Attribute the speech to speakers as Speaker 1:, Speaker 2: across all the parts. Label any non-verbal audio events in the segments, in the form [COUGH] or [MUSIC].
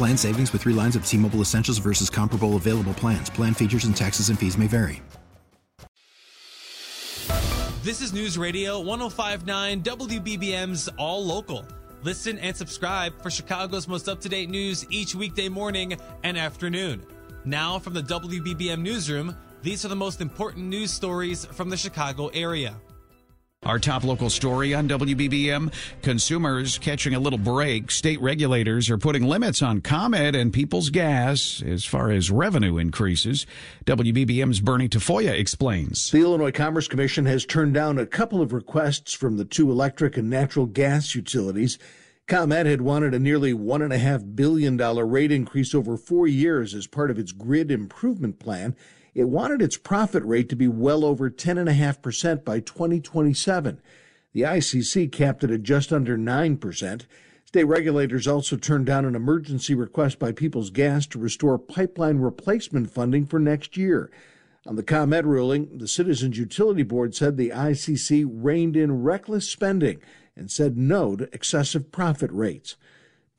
Speaker 1: Plan savings with three lines of T Mobile Essentials versus comparable available plans. Plan features and taxes and fees may vary.
Speaker 2: This is News Radio 1059 WBBM's All Local. Listen and subscribe for Chicago's most up to date news each weekday morning and afternoon. Now, from the WBBM Newsroom, these are the most important news stories from the Chicago area.
Speaker 3: Our top local story on WBBM consumers catching a little break. State regulators are putting limits on ComEd and People's Gas as far as revenue increases. WBBM's Bernie Tafoya explains.
Speaker 4: The Illinois Commerce Commission has turned down a couple of requests from the two electric and natural gas utilities. ComEd had wanted a nearly $1.5 billion rate increase over four years as part of its grid improvement plan. It wanted its profit rate to be well over 10.5% by 2027. The ICC capped it at just under 9%. State regulators also turned down an emergency request by People's Gas to restore pipeline replacement funding for next year. On the ComEd ruling, the Citizens Utility Board said the ICC reined in reckless spending and said no to excessive profit rates.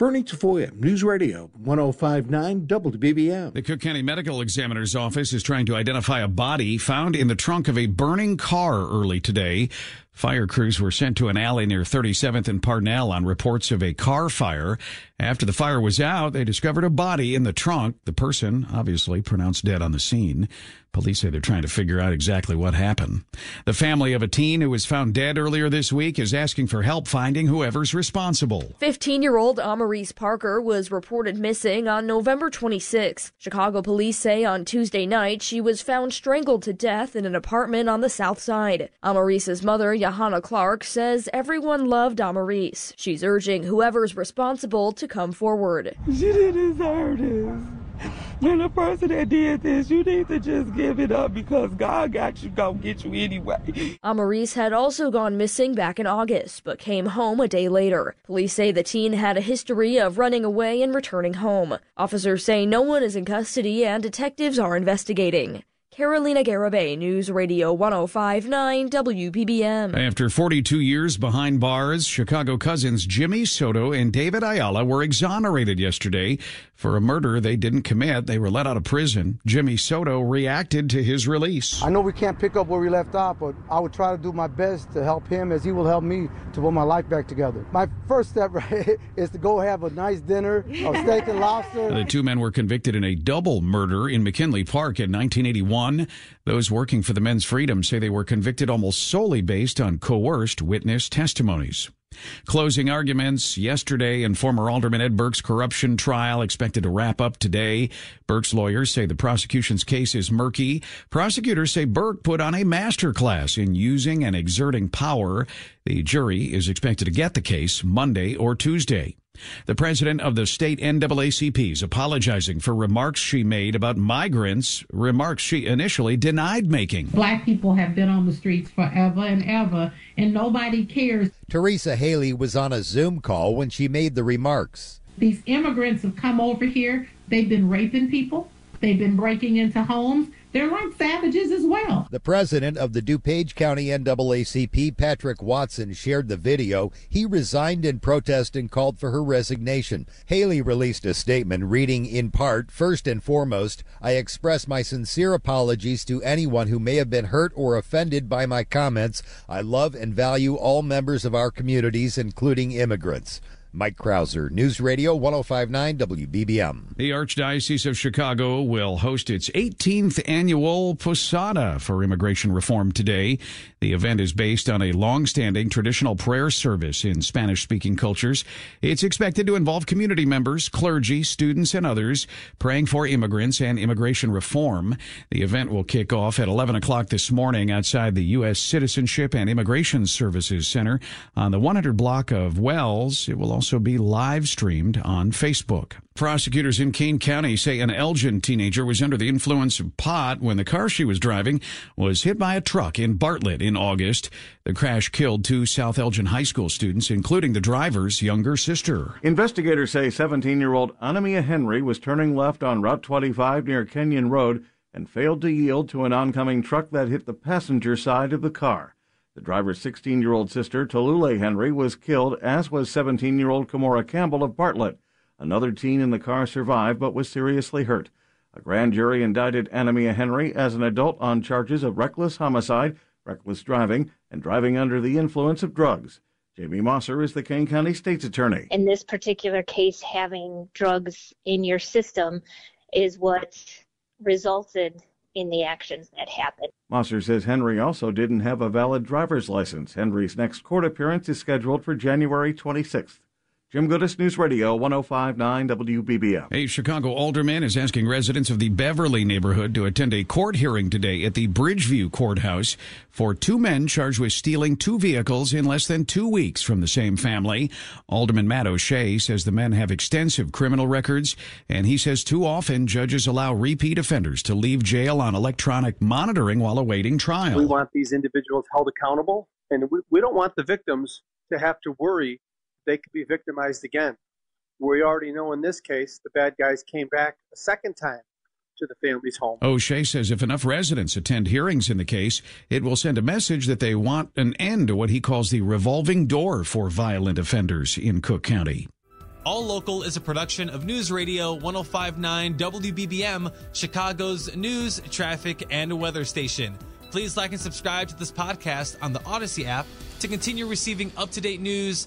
Speaker 4: Bernie Tafoya, News Radio 1059 WBBM.
Speaker 3: The Cook County Medical Examiner's Office is trying to identify a body found in the trunk of a burning car early today. Fire crews were sent to an alley near 37th and Parnell on reports of a car fire. After the fire was out, they discovered a body in the trunk. The person, obviously pronounced dead on the scene. Police say they're trying to figure out exactly what happened. The family of a teen who was found dead earlier this week is asking for help finding whoever's responsible.
Speaker 5: 15 year old Amarise Parker was reported missing on November 26. Chicago police say on Tuesday night she was found strangled to death in an apartment on the south side. Amarise's mother, Johanna Clark, says everyone loved Amarise. She's urging whoever's responsible to come forward.
Speaker 6: She didn't deserve this. And the person that did this, you need to just give it up because God got you, gonna get you anyway.
Speaker 5: Amarise had also gone missing back in August, but came home a day later. Police say the teen had a history of running away and returning home. Officers say no one is in custody and detectives are investigating. Carolina Garibay, News Radio 1059 WBBM.
Speaker 3: After 42 years behind bars, Chicago cousins Jimmy Soto and David Ayala were exonerated yesterday for a murder they didn't commit. They were let out of prison. Jimmy Soto reacted to his release.
Speaker 7: I know we can't pick up where we left off, but I would try to do my best to help him as he will help me to put my life back together. My first step [LAUGHS] right, is to go have a nice dinner of steak and lobster.
Speaker 3: The two men were convicted in a double murder in McKinley Park in 1981. Those working for the men's freedom say they were convicted almost solely based on coerced witness testimonies. Closing arguments yesterday in former Alderman Ed Burke's corruption trial expected to wrap up today. Burke's lawyers say the prosecution's case is murky. Prosecutors say Burke put on a master class in using and exerting power. The jury is expected to get the case Monday or Tuesday. The president of the state NAACP is apologizing for remarks she made about migrants, remarks she initially denied making.
Speaker 8: Black people have been on the streets forever and ever, and nobody cares.
Speaker 9: Teresa Haley was on a Zoom call when she made the remarks.
Speaker 8: These immigrants have come over here, they've been raping people, they've been breaking into homes, they're like savages as well.
Speaker 9: The president of the DuPage County NAACP, Patrick Watson, shared the video. He resigned in protest and called for her resignation. Haley released a statement reading in part, First and foremost, I express my sincere apologies to anyone who may have been hurt or offended by my comments. I love and value all members of our communities, including immigrants. Mike Krauser, News Radio 1059 WBBM.
Speaker 3: The Archdiocese of Chicago will host its 18th annual Posada for immigration reform today. The event is based on a long-standing traditional prayer service in Spanish-speaking cultures. It's expected to involve community members, clergy, students, and others praying for immigrants and immigration reform. The event will kick off at 11 o'clock this morning outside the U.S. Citizenship and Immigration Services Center on the 100 block of Wells. It will also be live streamed on Facebook. Prosecutors in Kane County say an Elgin teenager was under the influence of pot when the car she was driving was hit by a truck in Bartlett in August. The crash killed two South Elgin High School students, including the driver's younger sister.
Speaker 10: Investigators say 17 year old Anamia Henry was turning left on Route 25 near Kenyon Road and failed to yield to an oncoming truck that hit the passenger side of the car. The driver's 16 year old sister, Tallulah Henry, was killed, as was 17 year old Kamora Campbell of Bartlett. Another teen in the car survived but was seriously hurt. A grand jury indicted Anamia Henry as an adult on charges of reckless homicide, reckless driving, and driving under the influence of drugs. Jamie Mosser is the Kane County State's Attorney.
Speaker 11: In this particular case, having drugs in your system is what resulted in the actions that happened.
Speaker 10: Mosser says Henry also didn't have a valid driver's license. Henry's next court appearance is scheduled for January 26th. Jim Goodis, News Radio 1059 WBBM.
Speaker 3: A Chicago alderman is asking residents of the Beverly neighborhood to attend a court hearing today at the Bridgeview Courthouse for two men charged with stealing two vehicles in less than two weeks from the same family. Alderman Matt O'Shea says the men have extensive criminal records, and he says too often judges allow repeat offenders to leave jail on electronic monitoring while awaiting trial.
Speaker 12: We want these individuals held accountable, and we, we don't want the victims to have to worry they could be victimized again. We already know in this case the bad guys came back a second time to the family's home.
Speaker 3: O'Shea says if enough residents attend hearings in the case, it will send a message that they want an end to what he calls the revolving door for violent offenders in Cook County.
Speaker 2: All Local is a production of News Radio 1059 WBBM, Chicago's news, traffic, and weather station. Please like and subscribe to this podcast on the Audacy app to continue receiving up to date news